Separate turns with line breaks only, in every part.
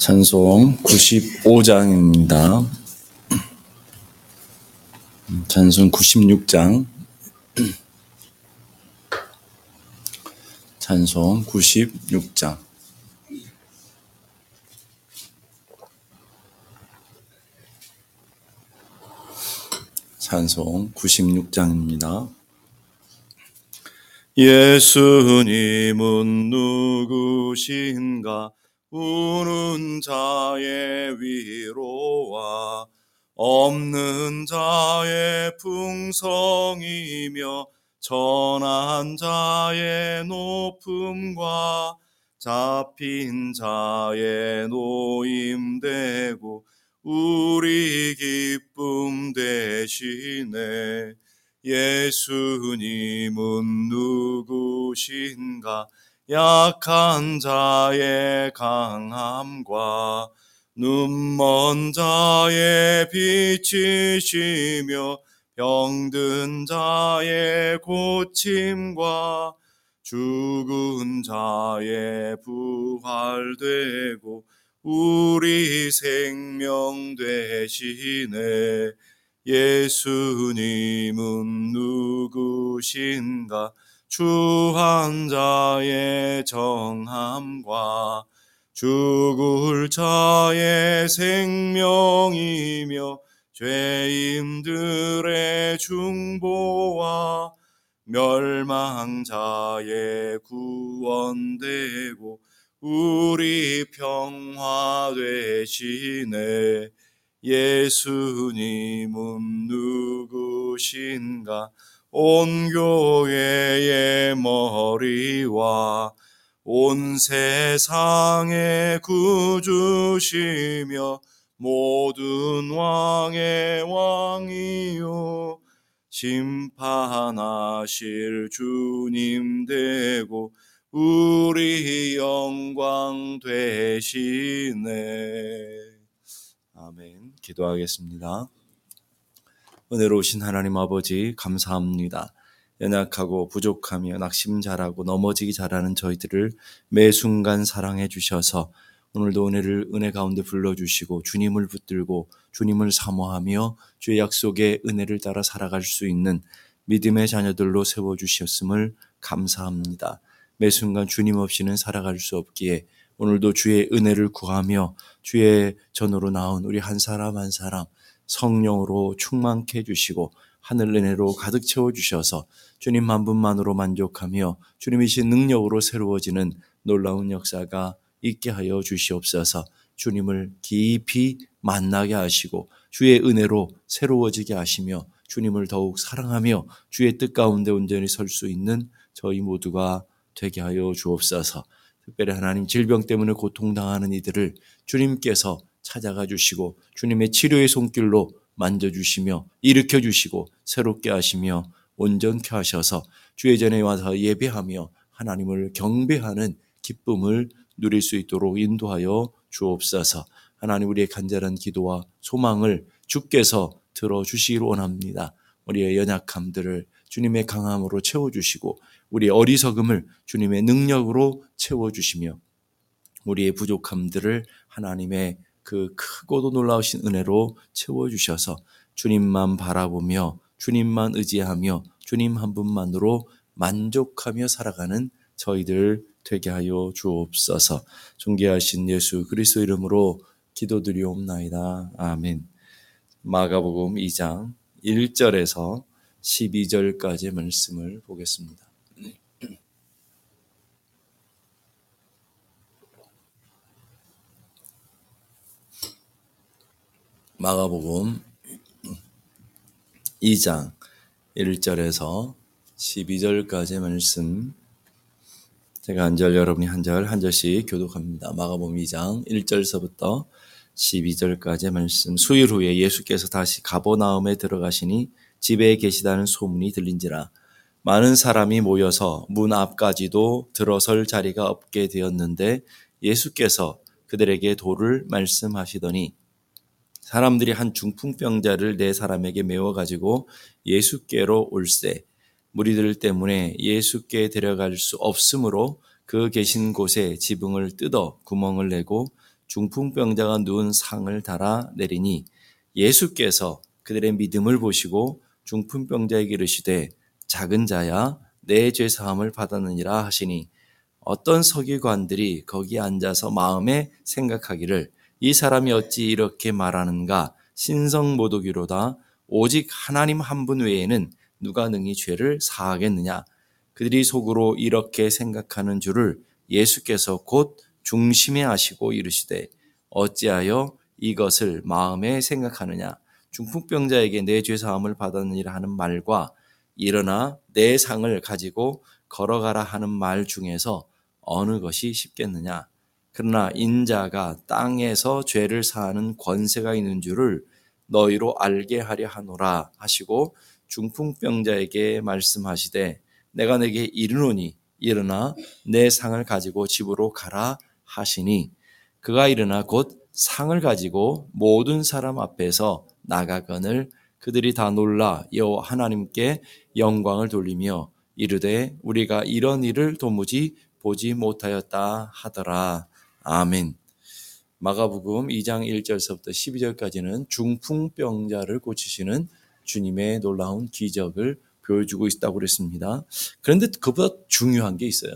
찬송 95장입니다. 찬송 96장. 찬송 96장. 찬송 96장입니다. 예수님은 누구신가? 우는 자의 위로와 없는 자의 풍성이며 전한 자의 높음과 잡힌 자의 노임되고 우리 기쁨 되시네 예수님은 누구신가 약한 자의 강함과 눈먼 자의 빛이시며 병든 자의 고침과 죽은 자의 부활되고 우리 생명 되시네. 예수님은 누구신가 주한 자의 정함과 죽을 자의 생명이며 죄인들의 중보와 멸망자의 구원되고 우리 평화 되시네. 예수님은 누구신가 온 교회의 머리와 온 세상의 구주시며 모든 왕의 왕이요. 심판하실 주님 되고 우리 영광 되시네. 아멘. 기도하겠습니다. 은혜로우신 하나님 아버지 감사합니다. 연약하고 부족하며 낙심 잘하고 넘어지기 잘하는 저희들을 매 순간 사랑해 주셔서 오늘도 은혜를 은혜 가운데 불러주시고 주님을 붙들고 주님을 사모하며 주의 약속의 은혜를 따라 살아갈 수 있는 믿음의 자녀들로 세워주셨음을 감사합니다. 매 순간 주님 없이는 살아갈 수 없기에 오늘도 주의 은혜를 구하며 주의 전으로 나온 우리 한 사람 한 사람 성령으로 충만케 해주시고 하늘 은혜로 가득 채워주셔서 주님 한 분만으로 만족하며 주님이신 능력으로 새로워지는 놀라운 역사가 있게 하여 주시옵소서. 주님을 깊이 만나게 하시고 주의 은혜로 새로워지게 하시며 주님을 더욱 사랑하며 주의 뜻 가운데 온전히 설 수 있는 저희 모두가 되게 하여 주옵소서. 특별히 하나님 질병 때문에 고통당하는 이들을 주님께서 찾아가 주시고 주님의 치료의 손길로 만져주시며 일으켜 주시고 새롭게 하시며 온전케 하셔서 주의 전에 와서 예배하며 하나님을 경배하는 기쁨을 누릴 수 있도록 인도하여 주옵소서. 하나님 우리의 간절한 기도와 소망을 주께서 들어주시기를 원합니다. 우리의 연약함들을 주님의 강함으로 채워주시고 우리의 어리석음을 주님의 능력으로 채워주시며 우리의 부족함들을 하나님의 그 크고도 놀라우신 은혜로 채워주셔서 주님만 바라보며 주님만 의지하며 주님 한 분만으로 만족하며 살아가는 저희들 되게 하여 주옵소서 존귀하신 예수 그리스도 이름으로 기도드리옵나이다. 아멘 마가복음 2장 1절에서 12절까지의 말씀을 보겠습니다. 마가복음 2장 1절에서 12절까지의 말씀. 제가 한 절 여러분이 한 절 한 절씩 교독합니다. 마가복음 2장 1절서부터 12절까지의 말씀. 수일 후에 예수께서 다시 가보나움에 들어가시니 집에 계시다는 소문이 들린지라. 많은 사람이 모여서 문 앞까지도 들어설 자리가 없게 되었는데 예수께서 그들에게 도를 말씀하시더니 사람들이 한 중풍병자를 네 사람에게 메워 가지고 예수께로 올세 무리들 때문에 예수께 데려갈 수 없으므로 그 계신 곳에 지붕을 뜯어 구멍을 내고 중풍병자가 누운 상을 달아 내리니 예수께서 그들의 믿음을 보시고 중풍병자에게 이르시되 작은 자야 내 죄 사함을 받았느니라 하시니 어떤 서기관들이 거기 앉아서 마음에 생각하기를 이 사람이 어찌 이렇게 말하는가? 신성모독이로다. 오직 하나님 한 분 외에는 누가 능히 죄를 사하겠느냐? 그들이 속으로 이렇게 생각하는 줄을 예수께서 곧 중심에 하시고 이르시되 어찌하여 이것을 마음에 생각하느냐? 중풍병자에게 내 죄 사함을 받았느니라 하는 말과 일어나 내 상을 가지고 걸어가라 하는 말 중에서 어느 것이 쉽겠느냐 그러나 인자가 땅에서 죄를 사하는 권세가 있는 줄을 너희로 알게 하려 하노라 하시고 중풍병자에게 말씀하시되 내가 내게 이르노니 일어나 내 상을 가지고 집으로 가라 하시니 그가 일어나 곧 상을 가지고 모든 사람 앞에서 나가거늘 그들이 다 놀라 여호와 하나님께 영광을 돌리며 이르되 우리가 이런 일을 도무지 보지 못하였다 하더라. 아멘. 마가복음 2장 1절서부터 12절까지는 중풍병자를 고치시는 주님의 놀라운 기적을 보여주고 있다고 그랬습니다. 그런데 그보다 중요한 게 있어요.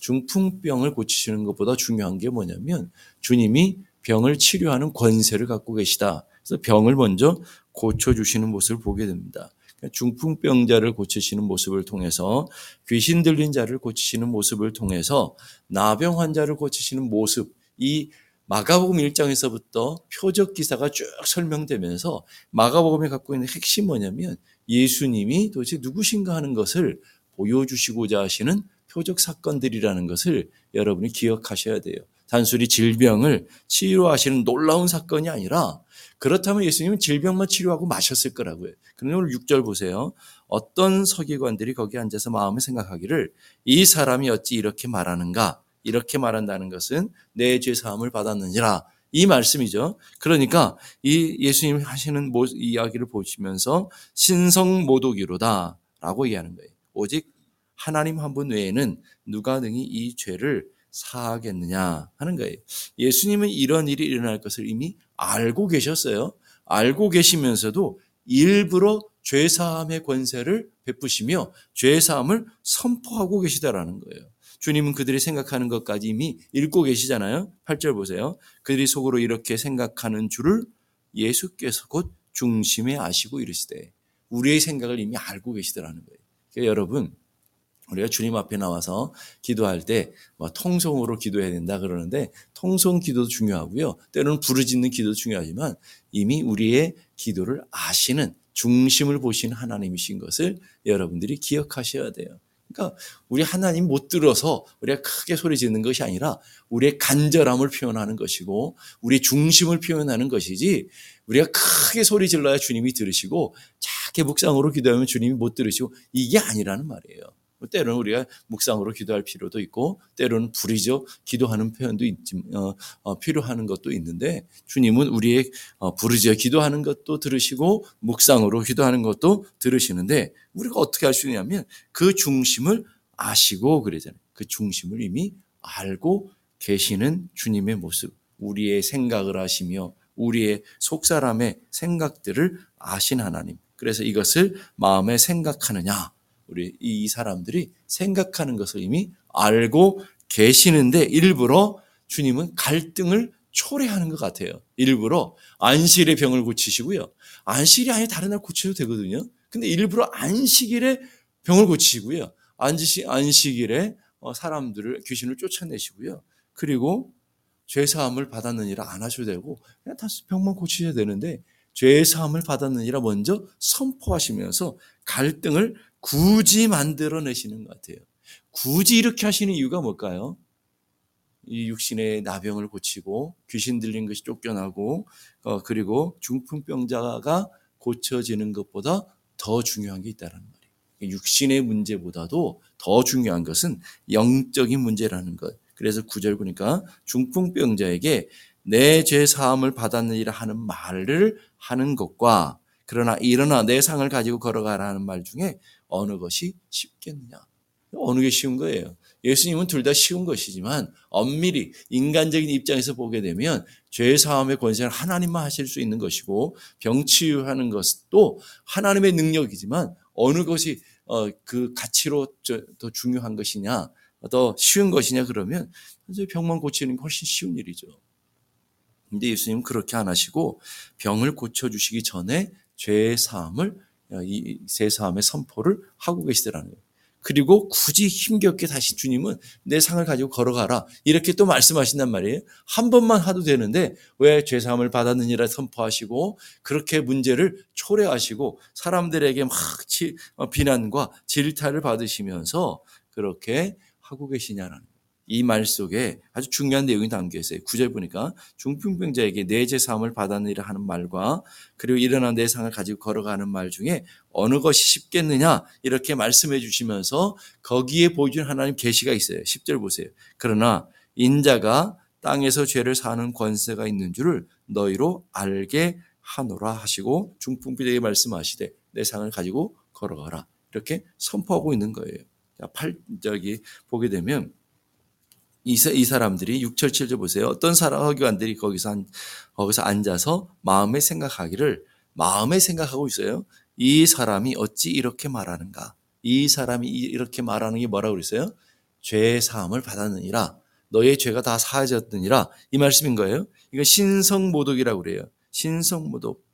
중풍병을 고치시는 것보다 중요한 게 뭐냐면 주님이 병을 치료하는 권세를 갖고 계시다. 그래서 병을 먼저 고쳐주시는 모습을 보게 됩니다. 중풍병자를 고치시는 모습을 통해서 귀신 들린 자를 고치시는 모습을 통해서 나병 환자를 고치시는 모습, 이 마가복음 1장에서부터 표적 기사가 쭉 설명되면서 마가복음이 갖고 있는 핵심 뭐냐면 예수님이 도대체 누구신가 하는 것을 보여주시고자 하시는 표적 사건들이라는 것을 여러분이 기억하셔야 돼요. 단순히 질병을 치료하시는 놀라운 사건이 아니라 그렇다면 예수님은 질병만 치료하고 마셨을 거라고요. 그런데 오늘 6절 보세요. 어떤 서기관들이 거기 앉아서 마음을 생각하기를 이 사람이 어찌 이렇게 말하는가? 이렇게 말한다는 것은 내 죄 사함을 받았느니라. 이 말씀이죠. 그러니까 이 예수님 하시는 이야기를 보시면서 신성 모독이로다 라고 얘기하는 거예요. 오직 하나님 한 분 외에는 누가 능히 이 죄를 사하겠느냐 하는 거예요. 예수님은 이런 일이 일어날 것을 이미 알고 계셨어요. 알고 계시면서도 일부러 죄사함의 권세를 베푸시며 죄사함을 선포하고 계시다라는 거예요. 주님은 그들이 생각하는 것까지 이미 읽고 계시잖아요. 8절 보세요. 그들이 속으로 이렇게 생각하는 줄을 예수께서 곧 중심에 아시고 이르시되 우리의 생각을 이미 알고 계시더라는 거예요. 그러니까 여러분 우리가 주님 앞에 나와서 기도할 때 뭐 통성으로 기도해야 된다 그러는데 통성 기도도 중요하고요. 때로는 부르짖는 기도도 중요하지만 이미 우리의 기도를 아시는 중심을 보시는 하나님이신 것을 여러분들이 기억하셔야 돼요. 그러니까 우리 하나님 못 들어서 우리가 크게 소리 짓는 것이 아니라 우리의 간절함을 표현하는 것이고 우리의 중심을 표현하는 것이지 우리가 크게 소리 질러야 주님이 들으시고 작게 묵상으로 기도하면 주님이 못 들으시고 이게 아니라는 말이에요. 때로는 우리가 묵상으로 기도할 필요도 있고 때로는 부리죠 기도하는 표현도 있지 어, 어, 필요하는 것도 있는데 주님은 우리의 어, 부르짖어 기도하는 것도 들으시고 묵상으로 기도하는 것도 들으시는데 우리가 어떻게 할 수 있냐면 그 중심을 아시고 그러잖아요. 그 중심을 이미 알고 계시는 주님의 모습, 우리의 생각을 하시며 우리의 속 사람의 생각들을 아신 하나님. 그래서 이것을 마음에 생각하느냐. 우리 이 사람들이 생각하는 것을 이미 알고 계시는데 일부러 주님은 갈등을 초래하는 것 같아요. 일부러 안식일에 병을 고치시고요. 안식일이 아니 다른 날 고쳐도 되거든요. 근데 일부러 안식일에 병을 고치시고요. 안식, 안식일에 어, 사람들을, 귀신을 쫓아내시고요. 그리고 죄사함을 받았느니라 안 하셔도 되고, 그냥 다 병만 고치셔야 되는데, 죄사함을 받았느니라 먼저 선포하시면서 갈등을 굳이 만들어내시는 것 같아요. 굳이 이렇게 하시는 이유가 뭘까요? 이 육신의 나병을 고치고 귀신 들린 것이 쫓겨나고 어, 그리고 중풍병자가 고쳐지는 것보다 더 중요한 게 있다는 말이에요. 육신의 문제보다도 더 중요한 것은 영적인 문제라는 것. 그래서 구절 보니까 중풍병자에게 내 죄 사함을 받았느니라 하는 말을 하는 것과 그러나 일어나 내 상을 가지고 걸어가라는 말 중에 어느 것이 쉽겠느냐? 어느 게 쉬운 거예요? 예수님은 둘 다 쉬운 것이지만 엄밀히 인간적인 입장에서 보게 되면 죄 사함의 권세는 하나님만 하실 수 있는 것이고 병 치유하는 것도 하나님의 능력이지만 어느 것이 어, 그 가치로 더 중요한 것이냐 더 쉬운 것이냐 그러면 병만 고치는 게 훨씬 쉬운 일이죠. 근데 예수님은 그렇게 안 하시고 병을 고쳐주시기 전에 죄의 사함을 이 세 사함의 선포를 하고 계시더라는 거예요. 그리고 굳이 힘겹게 다시 주님은 내 상을 가지고 걸어가라. 이렇게 또 말씀하신단 말이에요. 한 번만 하도 되는데 왜 죄사함을 받았느니라 선포하시고 그렇게 문제를 초래하시고 사람들에게 막 어, 비난과 질타를 받으시면서 그렇게 하고 계시냐라는 이 말 속에 아주 중요한 내용이 담겨 있어요. 구절 보니까 중풍병자에게 내 제 사함을 받았느니라 하는 말과 그리고 일어나 내 상을 가지고 걸어가는 말 중에 어느 것이 쉽겠느냐 이렇게 말씀해 주시면서 거기에 보여준 하나님 계시가 있어요. 10절 보세요. 그러나 인자가 땅에서 죄를 사는 권세가 있는 줄을 너희로 알게 하노라 하시고 중풍병자에게 말씀하시되 내 상을 가지고 걸어가라 이렇게 선포하고 있는 거예요. 자, 8절이 보게 되면 이, 이 사람들이 6절 7절 보세요. 어떤 사람 허기관들이 거기서 한, 거기서 앉아서 마음에 생각하기를 마음에 생각하고 있어요. 이 사람이 어찌 이렇게 말하는가? 이 사람이 이렇게 말하는 게 뭐라고 그랬어요? 죄 사함을 받았느니라. 너의 죄가 다 사해졌느니라. 이 말씀인 거예요. 이거 신성모독이라고 그래요. 신성모독.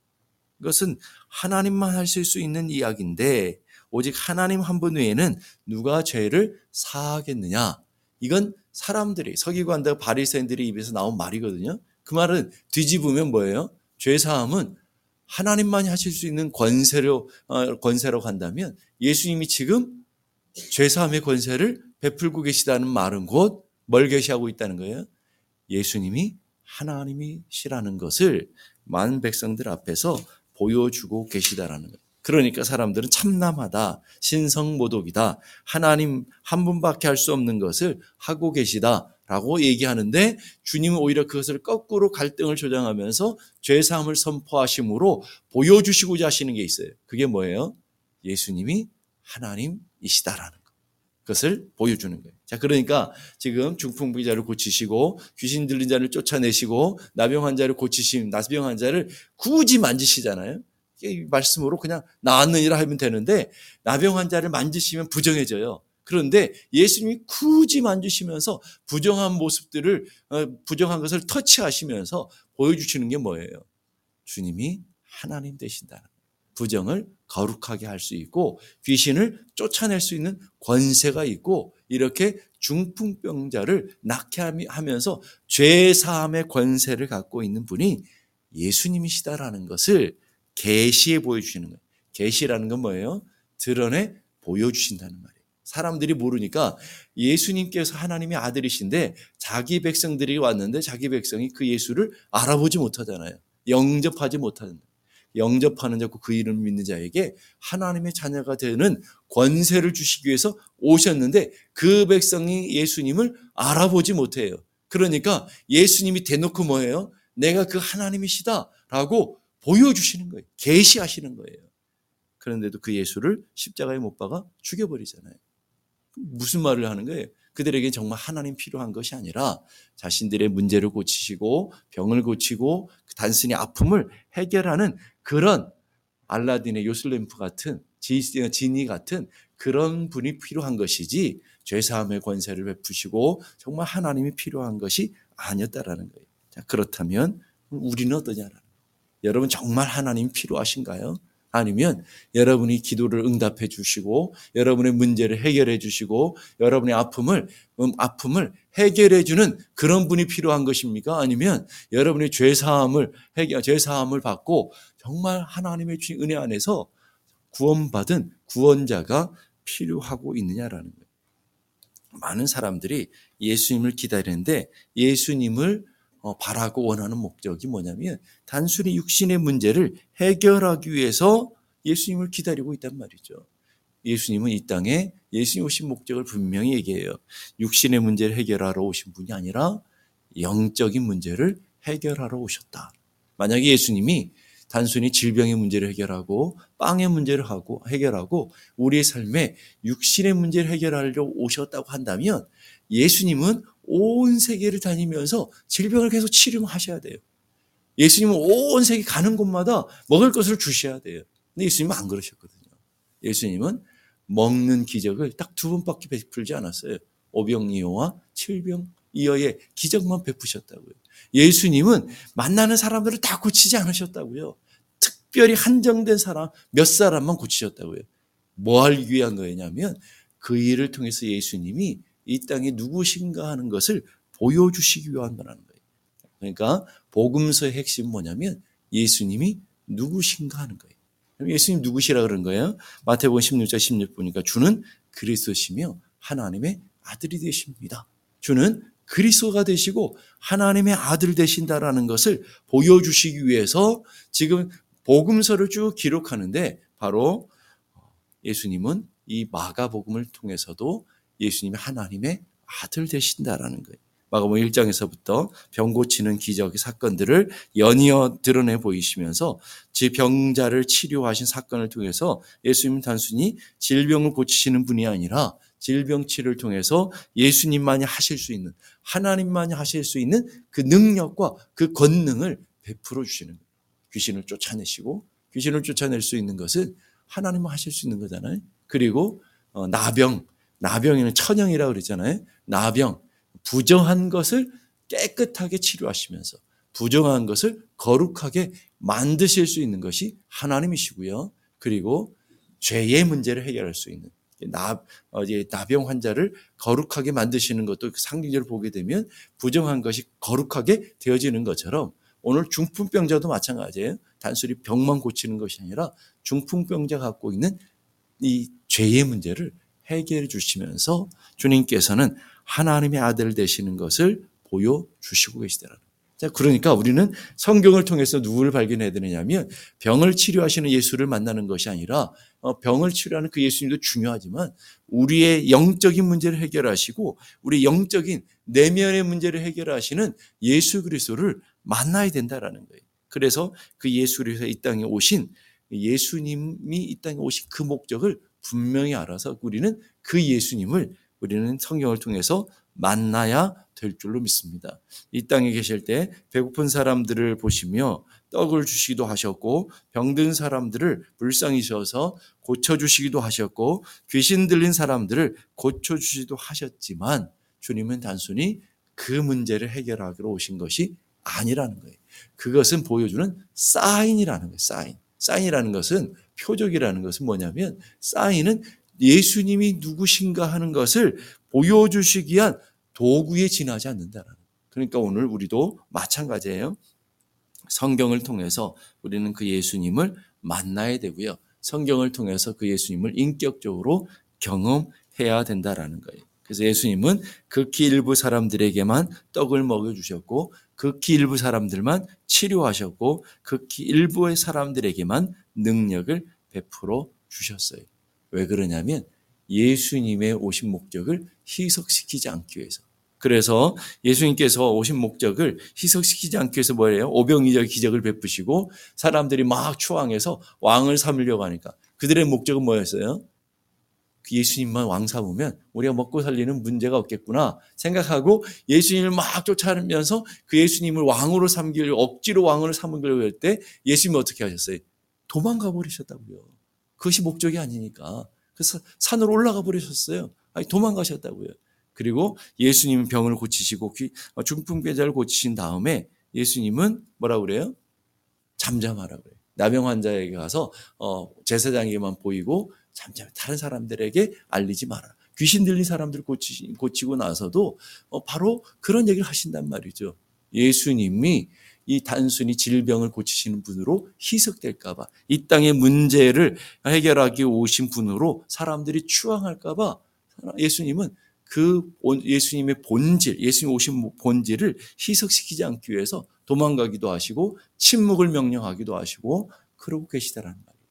이것은 하나님만 하실 수 있는 이야기인데 오직 하나님 한 분 외에는 누가 죄를 사하겠느냐? 이건 사람들이 서기관들 바리새인들의 입에서 나온 말이거든요. 그 말은 뒤집으면 뭐예요? 죄 사함은 하나님만이 하실 수 있는 권세로 어, 권세로 간다면 예수님이 지금 죄 사함의 권세를 베풀고 계시다는 말은 곧 뭘 계시하고 있다는 거예요? 예수님이 하나님이시라는 것을 많은 백성들 앞에서 보여주고 계시다라는 거예요. 그러니까 사람들은 참남하다, 신성모독이다, 하나님 한 분밖에 할 수 없는 것을 하고 계시다 라고 얘기하는데 주님은 오히려 그것을 거꾸로 갈등을 조장하면서 죄사함을 선포하심으로 보여주시고자 하시는 게 있어요. 그게 뭐예요? 예수님이 하나님이시다라는 것. 그것을 보여주는 거예요. 자, 그러니까 지금 중풍비자를 고치시고 귀신 들린 자를 쫓아내시고 나병 환자를 고치심, 나병 환자를 굳이 만지시잖아요. 말씀으로 그냥 나았느니라 하면 되는데 나병 환자를 만지시면 부정해져요. 그런데 예수님이 굳이 만지시면서 부정한 모습들을 어, 부정한 것을 터치하시면서 보여주시는 게 뭐예요? 주님이 하나님 되신다는 부정을 거룩하게 할 수 있고 귀신을 쫓아낼 수 있는 권세가 있고 이렇게 중풍병자를 낫게 하면서 죄 사함의 권세를 갖고 있는 분이 예수님이시다라는 것을 계시해 보여주시는 거예요. 계시라는 건 뭐예요? 드러내 보여주신다는 말이에요. 사람들이 모르니까 예수님께서 하나님의 아들이신데 자기 백성들이 왔는데 자기 백성이 그 예수를 알아보지 못하잖아요. 영접하지 못하는 영접하는 자고 그 이름을 믿는 자에게 하나님의 자녀가 되는 권세를 주시기 위해서 오셨는데 그 백성이 예수님을 알아보지 못해요. 그러니까 예수님이 대놓고 뭐예요? 내가 그 하나님이시다라고 보여주시는 거예요. 계시하시는 거예요. 그런데도 그 예수를 십자가에 못 박아 죽여버리잖아요. 무슨 말을 하는 거예요? 그들에게 정말 하나님 필요한 것이 아니라 자신들의 문제를 고치시고 병을 고치고 단순히 아픔을 해결하는 그런 알라딘의 요슬렘프 같은 지니 같은 그런 분이 필요한 것이지 죄사함의 권세를 베푸시고 정말 하나님이 필요한 것이 아니었다라는 거예요. 자, 그렇다면 우리는 어떠냐라는 여러분 정말 하나님 필요하신가요? 아니면 여러분이 기도를 응답해 주시고 여러분의 문제를 해결해 주시고 여러분의 아픔을 음, 아픔을 해결해 주는 그런 분이 필요한 것입니까? 아니면 여러분의 죄 사함을 해결 죄 사함을 받고 정말 하나님의 은혜 안에서 구원받은 구원자가 필요하고 있느냐라는 거예요. 많은 사람들이 예수님을 기다리는데 예수님을 어, 바라고 원하는 목적이 뭐냐면 단순히 육신의 문제를 해결하기 위해서 예수님을 기다리고 있단 말이죠. 예수님은 이 땅에 예수님 오신 목적을 분명히 얘기해요. 육신의 문제를 해결하러 오신 분이 아니라 영적인 문제를 해결하러 오셨다. 만약에 예수님이 단순히 질병의 문제를 해결하고 빵의 문제를 하고 해결하고 우리의 삶에 육신의 문제를 해결하려고 오셨다고 한다면 예수님은 온 세계를 다니면서 질병을 계속 치료하셔야 돼요. 예수님은 온 세계 가는 곳마다 먹을 것을 주셔야 돼요. 근데 예수님은 안 그러셨거든요. 예수님은 먹는 기적을 딱 두 번밖에 베풀지 않았어요. 오병이어와 칠병 이어의 기적만 베푸셨다고요. 예수님은 만나는 사람들을 다 고치지 않으셨다고요. 특별히 한정된 사람 몇 사람만 고치셨다고요. 뭐 하기 위한 거냐면 그 일을 통해서 예수님이 이 땅에 누구신가 하는 것을 보여주시기 위한 거라는 거예요. 그러니까 복음서의 핵심 뭐냐면 예수님이 누구신가 하는 거예요. 예수님 누구시라 그런 거예요? 마태복음 16장 16 보니까 주는 그리스도시며 하나님의 아들이 되십니다. 주는 그리스도가 되시고 하나님의 아들 되신다라는 것을 보여주시기 위해서 지금 복음서를 쭉 기록하는데 바로 예수님은 이 마가복음을 통해서도 예수님이 하나님의 아들 되신다라는 거예요. 마가복음 1장에서부터 병 고치는 기적의 사건들을 연이어 드러내 보이시면서 제 병자를 치료하신 사건을 통해서 예수님은 단순히 질병을 고치시는 분이 아니라 질병 치료를 통해서 예수님만이 하실 수 있는 하나님만이 하실 수 있는 그 능력과 그 권능을 베풀어 주시는 거예요. 귀신을 쫓아내시고 귀신을 쫓아낼 수 있는 것은 하나님만 하실 수 있는 거잖아요. 그리고 어, 나병 나병에는 천형이라고 그랬잖아요. 나병 부정한 것을 깨끗하게 치료하시면서 부정한 것을 거룩하게 만드실 수 있는 것이 하나님이시고요. 그리고 죄의 문제를 해결할 수 있는 나, 어, 나병 환자를 거룩하게 만드시는 것도 상징적으로 보게 되면 부정한 것이 거룩하게 되어지는 것처럼 오늘 중풍병자도 마찬가지예요. 단순히 병만 고치는 것이 아니라 중풍병자 갖고 있는 이 죄의 문제를 해결해 주시면서 주님께서는 하나님의 아들 되시는 것을 보여 주시고 계시더라는 자, 그러니까 우리는 성경을 통해서 누구를 발견해야 되느냐면 병을 치료하시는 예수를 만나는 것이 아니라 어, 병을 치료하는 그 예수님도 중요하지만 우리의 영적인 문제를 해결하시고 우리 영적인 내면의 문제를 해결하시는 예수 그리스도를 만나야 된다라는 거예요. 그래서 그 예수 그리스도 이 땅에 오신 예수님이 이 땅에 오신 그 목적을 분명히 알아서 우리는 그 예수님을 우리는 성경을 통해서 만나야 될 줄로 믿습니다. 이 땅에 계실 때 배고픈 사람들을 보시며 떡을 주시기도 하셨고 병든 사람들을 불쌍히 셔서 고쳐 주시기도 하셨고 귀신 들린 사람들을 고쳐 주시기도 하셨지만 주님은 단순히 그 문제를 해결하기로 오신 것이 아니라는 거예요. 그것은 보여주는 사인이라는 거예요. 사인. 사인이라는 것은 표적이라는 것은 뭐냐면 사인은 예수님이 누구신가 하는 것을 보여주시기 위한 도구에 지나지 않는다라는. 그러니까 오늘 우리도 마찬가지예요. 성경을 통해서 우리는 그 예수님을 만나야 되고요. 성경을 통해서 그 예수님을 인격적으로 경험해야 된다라는 거예요. 그래서 예수님은 극히 일부 사람들에게만 떡을 먹여주셨고, 극히 일부 사람들만 치료하셨고, 극히 일부의 사람들에게만 능력을 베풀어 주셨어요. 왜 그러냐면 예수님의 오신 목적을 희석시키지 않기 위해서. 그래서 예수님께서 오신 목적을 희석시키지 않기 위해서 뭐예요? 오병이적 기적을 베푸시고 사람들이 막 추앙해서 왕을 삼으려고 하니까 그들의 목적은 뭐였어요? 그 예수님만 왕 삼으면 우리가 먹고 살리는 문제가 없겠구나 생각하고 예수님을 막 쫓아내면서 그 예수님을 왕으로 삼기를 억지로 왕으로 삼으려고 할 때 예수님이 어떻게 하셨어요? 도망가 버리셨다고요. 그것이 목적이 아니니까. 그래서 산으로 올라가 버리셨어요. 아니, 도망가셨다고요. 그리고 예수님은 병을 고치시고 어, 중풍배자를 고치신 다음에 예수님은 뭐라 그래요? 잠잠하라 그래요. 나병 환자에게 가서 어, 제사장에게만 보이고 잠잠 다른 사람들에게 알리지 마라. 귀신 들린 사람들 고치, 고치고 나서도 어, 바로 그런 얘기를 하신단 말이죠. 예수님이 이 단순히 질병을 고치시는 분으로 희석될까봐 이 땅의 문제를 해결하기 오신 분으로 사람들이 추앙할까봐 예수님은 그 예수님의 본질, 예수님 오신 본질을 희석시키지 않기 위해서 도망가기도 하시고 침묵을 명령하기도 하시고 그러고 계시다라는 말이에요.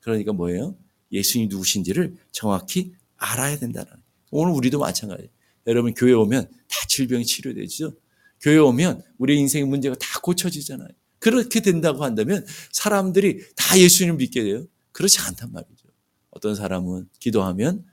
그러니까 뭐예요? 예수님이 누구신지를 정확히 알아야 된다는. 오늘 우리도 마찬가지예요. 여러분 교회 오면 다 질병이 치료되죠. 교회 오면 우리 인생의 문제가 다 고쳐지잖아요. 그렇게 된다고 한다면 사람들이 다 예수님을 믿게 돼요? 그렇지 않단 말이죠. 어떤 사람은 기도하면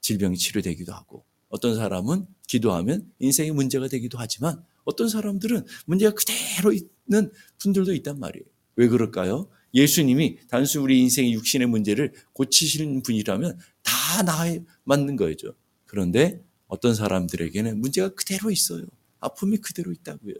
질병이 치료되기도 하고 어떤 사람은 기도하면 인생의 문제가 되기도 하지만 어떤 사람들은 문제가 그대로 있는 분들도 있단 말이에요. 왜 그럴까요? 예수님이 단순히 우리 인생의 육신의 문제를 고치시는 분이라면 다 나에 맞는 거죠. 그런데 어떤 사람들에게는 문제가 그대로 있어요. 아픔이 그대로 있다고요.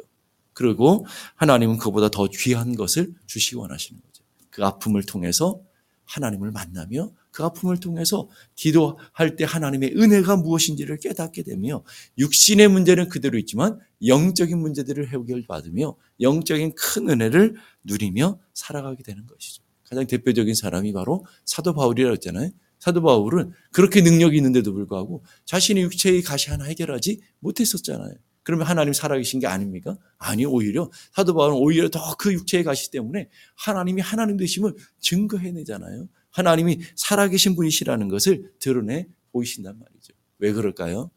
그리고 하나님은 그보다 더 귀한 것을 주시기 원하시는 거죠. 그 아픔을 통해서 하나님을 만나며 그 아픔을 통해서 기도할 때 하나님의 은혜가 무엇인지를 깨닫게 되며 육신의 문제는 그대로 있지만 영적인 문제들을 해결받으며 영적인 큰 은혜를 누리며 살아가게 되는 것이죠. 가장 대표적인 사람이 바로 사도 바울이라고 했잖아요. 사도 바울은 그렇게 능력이 있는데도 불구하고 자신의 육체의 가시 하나 해결하지 못했었잖아요. 그러면 하나님 살아계신 게 아닙니까? 아니, 오히려 사도 바울은 오히려 더 그 육체의 가시 때문에 하나님이 하나님 되심을 증거해내잖아요. 하나님이 살아계신 분이시라는 것을 드러내 보이신단 말이죠. 왜 그럴까요?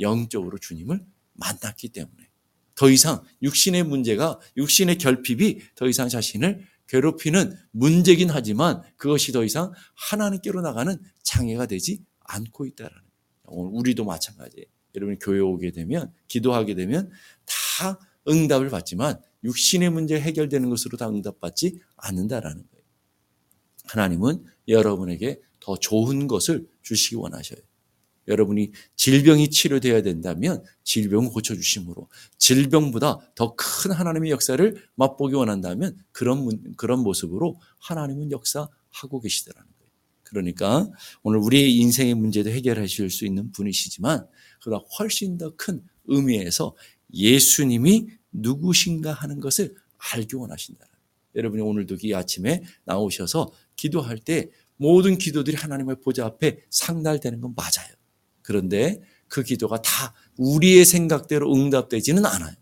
영적으로 주님을 만났기 때문에. 더 이상 육신의 문제가, 육신의 결핍이 더 이상 자신을 괴롭히는 문제긴 하지만 그것이 더 이상 하나님께로 나가는 장애가 되지 않고 있다라는 거예요. 우리도 마찬가지예요. 여러분이 교회 오게 되면 기도하게 되면 다 응답을 받지만 육신의 문제 해결되는 것으로 다 응답받지 않는다라는 거예요. 하나님은 여러분에게 더 좋은 것을 주시기 원하셔요. 여러분이 질병이 치료되어야 된다면 질병을 고쳐주심으로 질병보다 더 큰 하나님의 역사를 맛보기 원한다면 그런, 그런 모습으로 하나님은 역사하고 계시더라는 거예요. 그러니까 오늘 우리의 인생의 문제도 해결하실 수 있는 분이시지만 그보다 훨씬 더 큰 의미에서 예수님이 누구신가 하는 것을 알기 원하신다. 여러분이 오늘도 이 아침에 나오셔서 기도할 때 모든 기도들이 하나님의 보좌 앞에 상달되는 건 맞아요. 그런데 그 기도가 다 우리의 생각대로 응답되지는 않아요.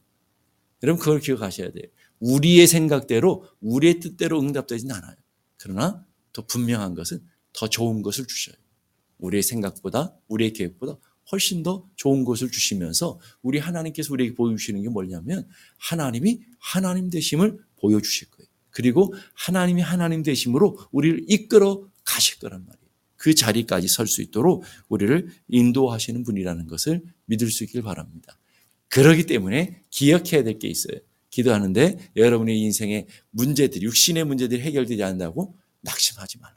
여러분 그걸 기억하셔야 돼요. 우리의 생각대로 우리의 뜻대로 응답되지는 않아요. 그러나 더 분명한 것은 더 좋은 것을 주셔요. 우리의 생각보다 우리의 계획보다 훨씬 더 좋은 것을 주시면서 우리 하나님께서 우리에게 보여주시는 게 뭐냐면 하나님이 하나님 되심을 보여주실 거예요. 그리고 하나님이 하나님 되심으로 우리를 이끌어 가실 거란 말이에요. 그 자리까지 설 수 있도록 우리를 인도하시는 분이라는 것을 믿을 수 있길 바랍니다. 그러기 때문에 기억해야 될 게 있어요. 기도하는데 여러분의 인생의 문제들, 육신의 문제들이 해결되지 않는다고 낙심하지 말라.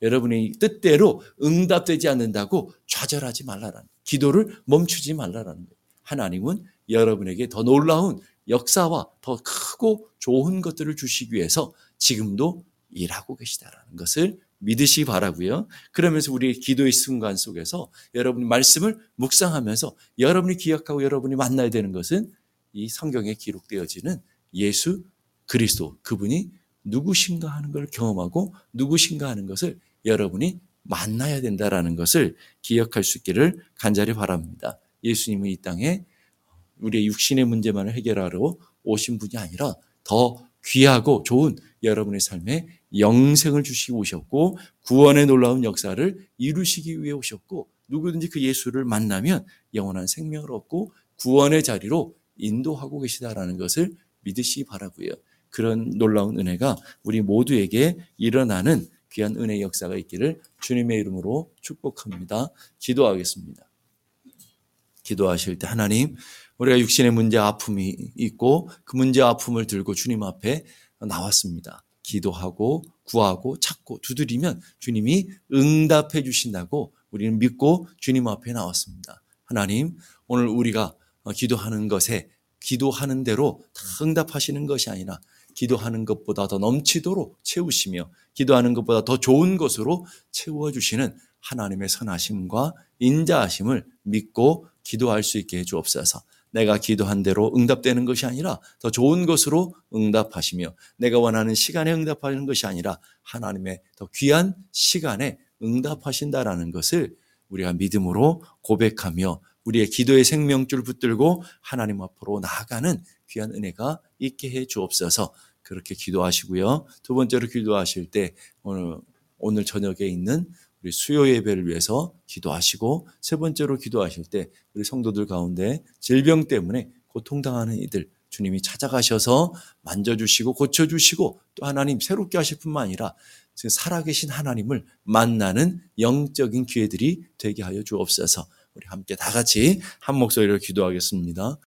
여러분의 뜻대로 응답되지 않는다고 좌절하지 말라라는 기도를 멈추지 말라라는 거예요. 하나님은 여러분에게 더 놀라운 역사와 더 크고 좋은 것들을 주시기 위해서 지금도 일하고 계시다라는 것을 믿으시기 바라고요. 그러면서 우리의 기도의 순간 속에서 여러분이 말씀을 묵상하면서 여러분이 기억하고 여러분이 만나야 되는 것은 이 성경에 기록되어지는 예수 그리스도 그분이 누구신가 하는 걸 경험하고 누구신가 하는 것을 여러분이 만나야 된다라는 것을 기억할 수 있기를 간절히 바랍니다. 예수님은 이 땅에 우리의 육신의 문제만을 해결하러 오신 분이 아니라 더 귀하고 좋은 여러분의 삶에 영생을 주시고 오셨고 구원의 놀라운 역사를 이루시기 위해 오셨고 누구든지 그 예수를 만나면 영원한 생명을 얻고 구원의 자리로 인도하고 계시다라는 것을 믿으시기 바라고요. 그런 놀라운 은혜가 우리 모두에게 일어나는 귀한 은혜 역사가 있기를 주님의 이름으로 축복합니다. 기도하겠습니다. 기도하실 때 하나님 우리가 육신의 문제 아픔이 있고 그 문제 아픔을 들고 주님 앞에 나왔습니다. 기도하고 구하고 찾고 두드리면 주님이 응답해 주신다고 우리는 믿고 주님 앞에 나왔습니다. 하나님 오늘 우리가 기도하는 것에 기도하는 대로 다 응답하시는 것이 아니라 기도하는 것보다 더 넘치도록 채우시며 기도하는 것보다 더 좋은 것으로 채워주시는 하나님의 선하심과 인자하심을 믿고 기도할 수 있게 해 주옵소서. 내가 기도한 대로 응답되는 것이 아니라 더 좋은 것으로 응답하시며 내가 원하는 시간에 응답하는 것이 아니라 하나님의 더 귀한 시간에 응답하신다라는 것을 우리가 믿음으로 고백하며 우리의 기도의 생명줄 붙들고 하나님 앞으로 나아가는 귀한 은혜가 있게 해 주옵소서. 그렇게 기도하시고요. 두 번째로 기도하실 때 오늘 오늘 저녁에 있는 우리 수요 예배를 위해서 기도하시고 세 번째로 기도하실 때 우리 성도들 가운데 질병 때문에 고통당하는 이들 주님이 찾아가셔서 만져주시고 고쳐주시고 또 하나님 새롭게 하실 뿐만 아니라 살아계신 하나님을 만나는 영적인 기회들이 되게 하여 주옵소서. 우리 함께 다 같이 한 목소리로 기도하겠습니다.